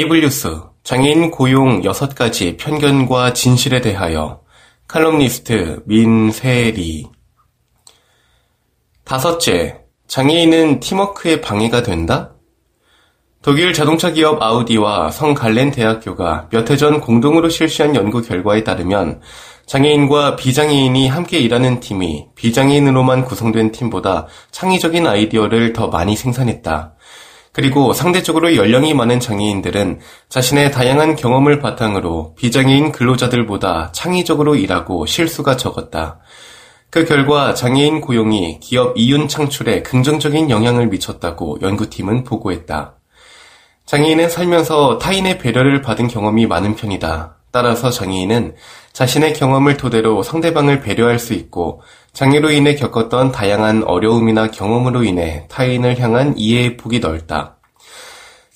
에이블 뉴스 장애인 고용 6가지 편견과 진실에 대하여 칼럼니스트 민세리 다섯째, 장애인은 팀워크에 방해가 된다? 독일 자동차 기업 아우디와 성 갈렌 대학교가 몇 해 전 공동으로 실시한 연구 결과에 따르면 장애인과 비장애인이 함께 일하는 팀이 비장애인으로만 구성된 팀보다 창의적인 아이디어를 더 많이 생산했다. 그리고 상대적으로 연령이 많은 장애인들은 자신의 다양한 경험을 바탕으로 비장애인 근로자들보다 창의적으로 일하고 실수가 적었다. 그 결과 장애인 고용이 기업 이윤 창출에 긍정적인 영향을 미쳤다고 연구팀은 보고했다. 장애인은 살면서 타인의 배려를 받은 경험이 많은 편이다. 따라서 장애인은 자신의 경험을 토대로 상대방을 배려할 수 있고 장애로 인해 겪었던 다양한 어려움이나 경험으로 인해 타인을 향한 이해의 폭이 넓다.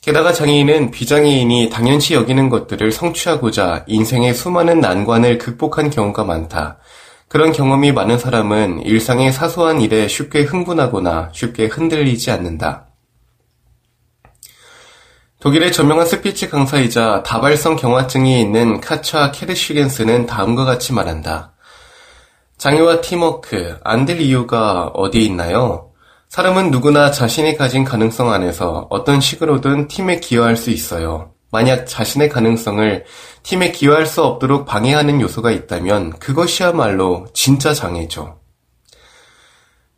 게다가 장애인은 비장애인이 당연시 여기는 것들을 성취하고자 인생의 수많은 난관을 극복한 경우가 많다. 그런 경험이 많은 사람은 일상의 사소한 일에 쉽게 흥분하거나 쉽게 흔들리지 않는다. 독일의 저명한 스피치 강사이자 다발성 경화증이 있는 카차 케르슈겐스는 다음과 같이 말한다. 장애와 팀워크, 안 될 이유가 어디에 있나요? 사람은 누구나 자신이 가진 가능성 안에서 어떤 식으로든 팀에 기여할 수 있어요. 만약 자신의 가능성을 팀에 기여할 수 없도록 방해하는 요소가 있다면 그것이야말로 진짜 장애죠.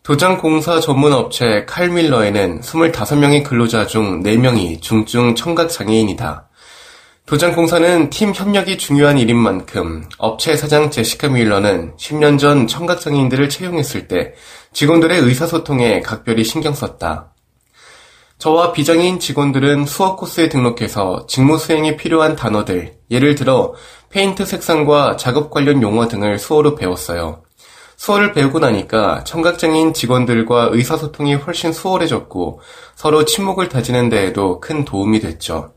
도장공사 전문 업체 칼밀러에는 25명의 근로자 중 4명이 중증 청각 장애인이다. 도장공사는 팀 협력이 중요한 일인 만큼 업체 사장 제시카 밀러는 10년 전 청각장애인들을 채용했을 때 직원들의 의사소통에 각별히 신경 썼다. 저와 비장애인 직원들은 수업 코스에 등록해서 직무 수행에 필요한 단어들, 예를 들어 페인트 색상과 작업 관련 용어 등을 수어로 배웠어요. 수어를 배우고 나니까 청각장애인 직원들과 의사소통이 훨씬 수월해졌고 서로 침묵을 다지는 데에도 큰 도움이 됐죠.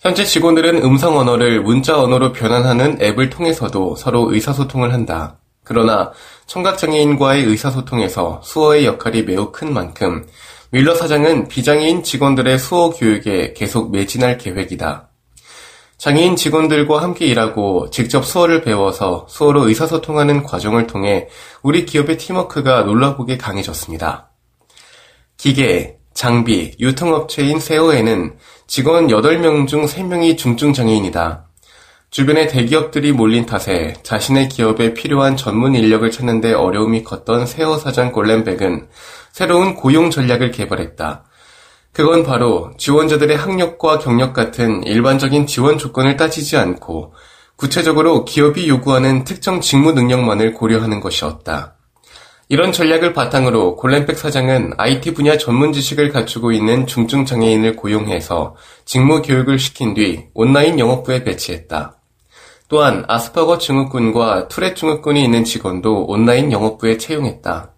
현재 직원들은 음성 언어를 문자 언어로 변환하는 앱을 통해서도 서로 의사소통을 한다. 그러나 청각장애인과의 의사소통에서 수어의 역할이 매우 큰 만큼 윌러 사장은 비장애인 직원들의 수어 교육에 계속 매진할 계획이다. 장애인 직원들과 함께 일하고 직접 수어를 배워서 수어로 의사소통하는 과정을 통해 우리 기업의 팀워크가 놀라보게 강해졌습니다. 기계, 장비, 유통업체인 세오에는 직원 8명 중 3명이 중증 장애인이다. 주변에 대기업들이 몰린 탓에 자신의 기업에 필요한 전문 인력을 찾는데 어려움이 컸던 세오 사장 골렘백은 새로운 고용 전략을 개발했다. 그건 바로 지원자들의 학력과 경력 같은 일반적인 지원 조건을 따지지 않고 구체적으로 기업이 요구하는 특정 직무 능력만을 고려하는 것이었다. 이런 전략을 바탕으로 골렘백 사장은 IT 분야 전문 지식을 갖추고 있는 중증 장애인을 고용해서 직무 교육을 시킨 뒤 온라인 영업부에 배치했다. 또한 아스퍼거 증후군과 투렛 증후군이 있는 직원도 온라인 영업부에 채용했다.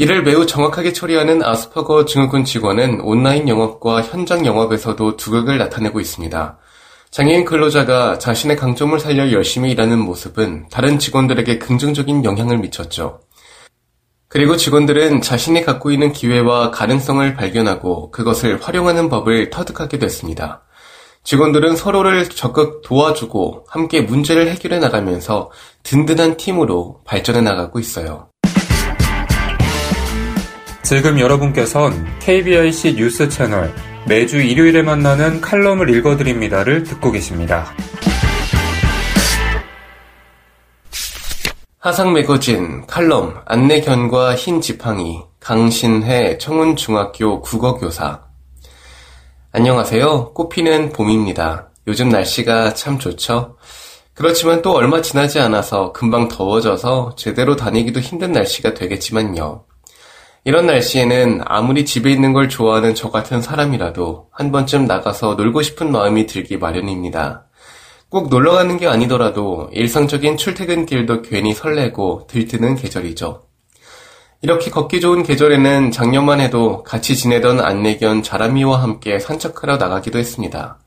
이를 매우 정확하게 처리하는 아스퍼거 증후군 직원은 온라인 영업과 현장 영업에서도 두각을 나타내고 있습니다. 장애인 근로자가 자신의 강점을 살려 열심히 일하는 모습은 다른 직원들에게 긍정적인 영향을 미쳤죠. 그리고 직원들은 자신이 갖고 있는 기회와 가능성을 발견하고 그것을 활용하는 법을 터득하게 됐습니다. 직원들은 서로를 적극 도와주고 함께 문제를 해결해 나가면서 든든한 팀으로 발전해 나가고 있어요. 지금 여러분께선 KBIC 뉴스 채널 매주 일요일에 만나는 칼럼을 읽어드립니다를 듣고 계십니다. 하상 매거진 칼럼 안내견과 흰 지팡이 강신혜 청운중학교 국어교사 안녕하세요. 꽃피는 봄입니다. 요즘 날씨가 참 좋죠? 그렇지만 또 얼마 지나지 않아서 금방 더워져서 제대로 다니기도 힘든 날씨가 되겠지만요. 이런 날씨에는 아무리 집에 있는 걸 좋아하는 저 같은 사람이라도 한 번쯤 나가서 놀고 싶은 마음이 들기 마련입니다. 꼭 놀러 가는 게 아니더라도 일상적인 출퇴근길도 괜히 설레고 들뜨는 계절이죠. 이렇게 걷기 좋은 계절에는 작년만 해도 같이 지내던 안내견 자라미와 함께 산책하러 나가기도 했습니다.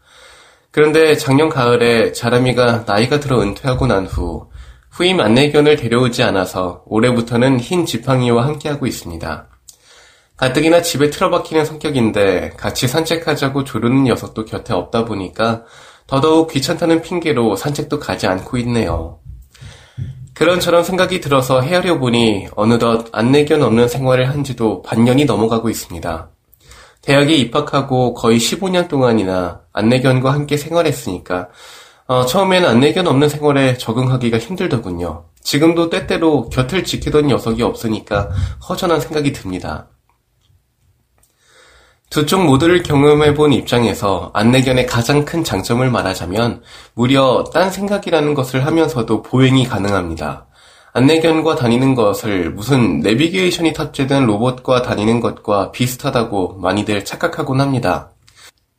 그런데 작년 가을에 자라미가 나이가 들어 은퇴하고 난 후 후임 안내견을 데려오지 않아서 올해부터는 흰 지팡이와 함께하고 있습니다. 가뜩이나 집에 틀어박히는 성격인데 같이 산책하자고 조르는 녀석도 곁에 없다 보니까 더더욱 귀찮다는 핑계로 산책도 가지 않고 있네요. 그런저런 생각이 들어서 헤아려 보니 어느덧 안내견 없는 생활을 한 지도 반년이 넘어가고 있습니다. 대학에 입학하고 거의 15년 동안이나 안내견과 함께 생활했으니까 어, 처음에는 안내견 없는 생활에 적응하기가 힘들더군요. 지금도 때때로 곁을 지키던 녀석이 없으니까 허전한 생각이 듭니다. 두 쪽 모두를 경험해본 입장에서 안내견의 가장 큰 장점을 말하자면 무려 딴 생각이라는 것을 하면서도 보행이 가능합니다. 안내견과 다니는 것을 무슨 내비게이션이 탑재된 로봇과 다니는 것과 비슷하다고 많이들 착각하곤 합니다.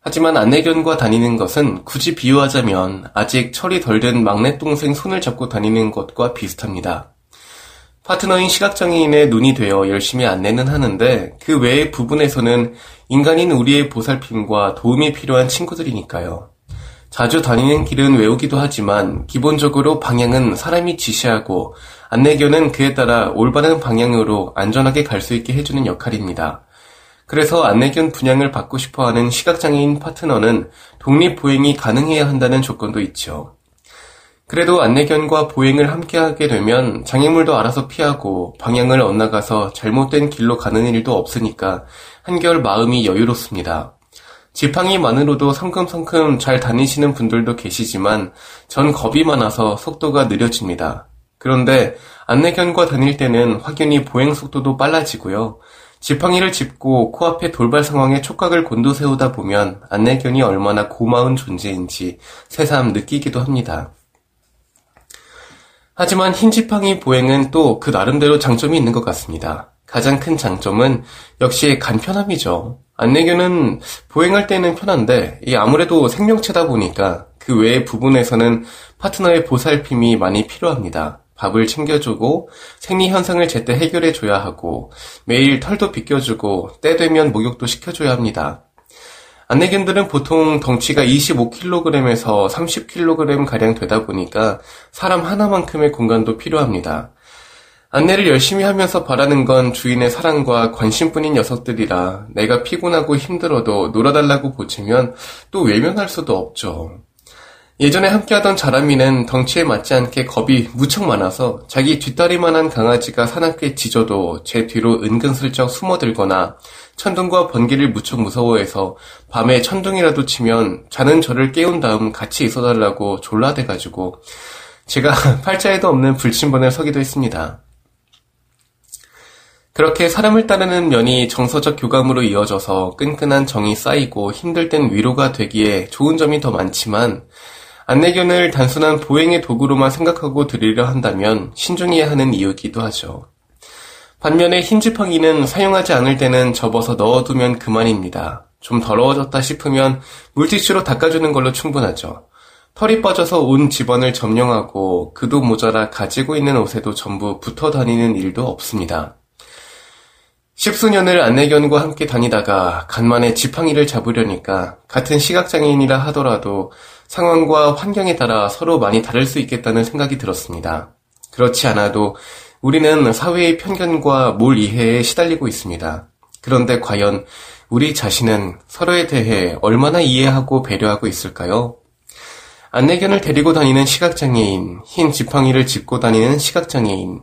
하지만 안내견과 다니는 것은 굳이 비유하자면 아직 철이 덜 된 막내 동생 손을 잡고 다니는 것과 비슷합니다. 파트너인 시각장애인의 눈이 되어 열심히 안내는 하는데 그 외의 부분에서는 인간인 우리의 보살핌과 도움이 필요한 친구들이니까요. 자주 다니는 길은 외우기도 하지만 기본적으로 방향은 사람이 지시하고 안내견은 그에 따라 올바른 방향으로 안전하게 갈 수 있게 해주는 역할입니다. 그래서 안내견 분양을 받고 싶어 하는 시각장애인 파트너는 독립보행이 가능해야 한다는 조건도 있죠. 그래도 안내견과 보행을 함께 하게 되면 장애물도 알아서 피하고 방향을 엇나가서 잘못된 길로 가는 일도 없으니까 한결 마음이 여유롭습니다. 지팡이만으로도 성큼성큼 잘 다니시는 분들도 계시지만 전 겁이 많아서 속도가 느려집니다. 그런데 안내견과 다닐 때는 확연히 보행 속도도 빨라지고요. 지팡이를 짚고 코앞에 돌발 상황에 촉각을 곤두세우다 보면 안내견이 얼마나 고마운 존재인지 새삼 느끼기도 합니다. 하지만 흰 지팡이 보행은 또 그 나름대로 장점이 있는 것 같습니다. 가장 큰 장점은 역시 간편함이죠. 안내견은 보행할 때는 편한데 아무래도 생명체다 보니까 그 외의 부분에서는 파트너의 보살핌이 많이 필요합니다. 밥을 챙겨주고 생리 현상을 제때 해결해줘야 하고 매일 털도 빗겨주고 때 되면 목욕도 시켜줘야 합니다. 안내견들은 보통 덩치가 25kg에서 30kg 가량 되다 보니까 사람 하나만큼의 공간도 필요합니다. 안내를 열심히 하면서 바라는 건 주인의 사랑과 관심뿐인 녀석들이라 내가 피곤하고 힘들어도 놀아달라고 보채면 또 외면할 수도 없죠. 예전에 함께하던 자라미는 덩치에 맞지 않게 겁이 무척 많아서 자기 뒷다리만한 강아지가 사납게 짖어도 제 뒤로 은근슬쩍 숨어들거나 천둥과 번개를 무척 무서워해서 밤에 천둥이라도 치면 자는 저를 깨운 다음 같이 있어달라고 졸라대가지고 제가 팔자에도 없는 불침번을 서기도 했습니다. 그렇게 사람을 따르는 면이 정서적 교감으로 이어져서 끈끈한 정이 쌓이고 힘들 땐 위로가 되기에 좋은 점이 더 많지만 안내견을 단순한 보행의 도구로만 생각하고 들이려 한다면 신중해야 하는 이유기도 하죠. 반면에 흰 지팡이는 사용하지 않을 때는 접어서 넣어두면 그만입니다. 좀 더러워졌다 싶으면 물티슈로 닦아주는 걸로 충분하죠. 털이 빠져서 온 집안을 점령하고 그도 모자라 가지고 있는 옷에도 전부 붙어 다니는 일도 없습니다. 십수년을 안내견과 함께 다니다가 간만에 지팡이를 잡으려니까 같은 시각장애인이라 하더라도 상황과 환경에 따라 서로 많이 다를 수 있겠다는 생각이 들었습니다. 그렇지 않아도 우리는 사회의 편견과 몰 이해에 시달리고 있습니다. 그런데 과연 우리 자신은 서로에 대해 얼마나 이해하고 배려하고 있을까요? 안내견을 데리고 다니는 시각장애인, 흰 지팡이를 짚고 다니는 시각장애인,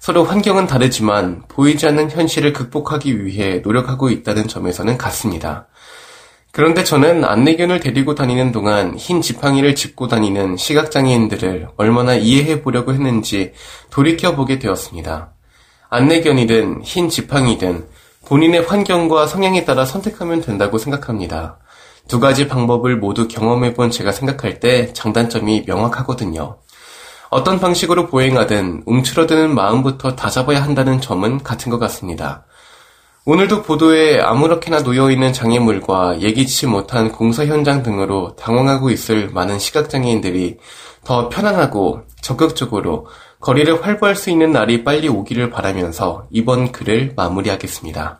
서로 환경은 다르지만 보이지 않는 현실을 극복하기 위해 노력하고 있다는 점에서는 같습니다. 그런데 저는 안내견을 데리고 다니는 동안 흰 지팡이를 짚고 다니는 시각장애인들을 얼마나 이해해 보려고 했는지 돌이켜 보게 되었습니다. 안내견이든 흰 지팡이든 본인의 환경과 성향에 따라 선택하면 된다고 생각합니다. 두 가지 방법을 모두 경험해 본 제가 생각할 때 장단점이 명확하거든요. 어떤 방식으로 보행하든 움츠러드는 마음부터 다잡아야 한다는 점은 같은 것 같습니다. 오늘도 보도에 아무렇게나 놓여있는 장애물과 예기치 못한 공사 현장 등으로 당황하고 있을 많은 시각장애인들이 더 편안하고 적극적으로 거리를 활보할 수 있는 날이 빨리 오기를 바라면서 이번 글을 마무리하겠습니다.